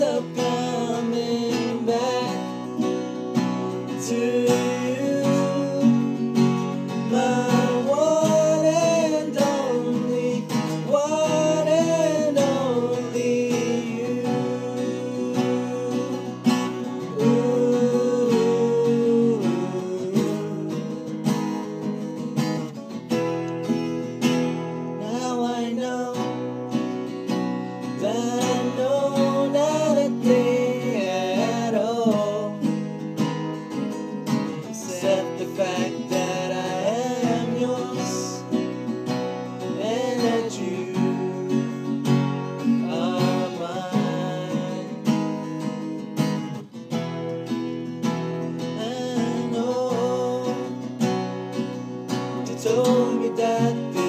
keeps coming back to accept the fact that I am yours and that you are mine. I know you told me that.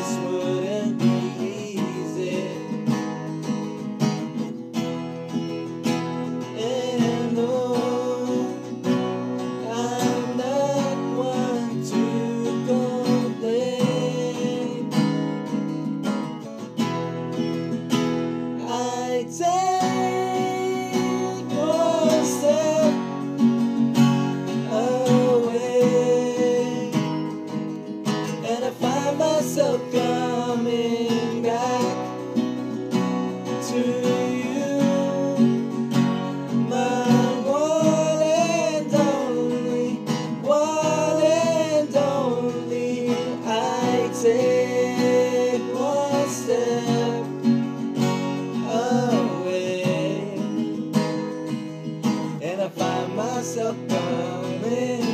say Yeah.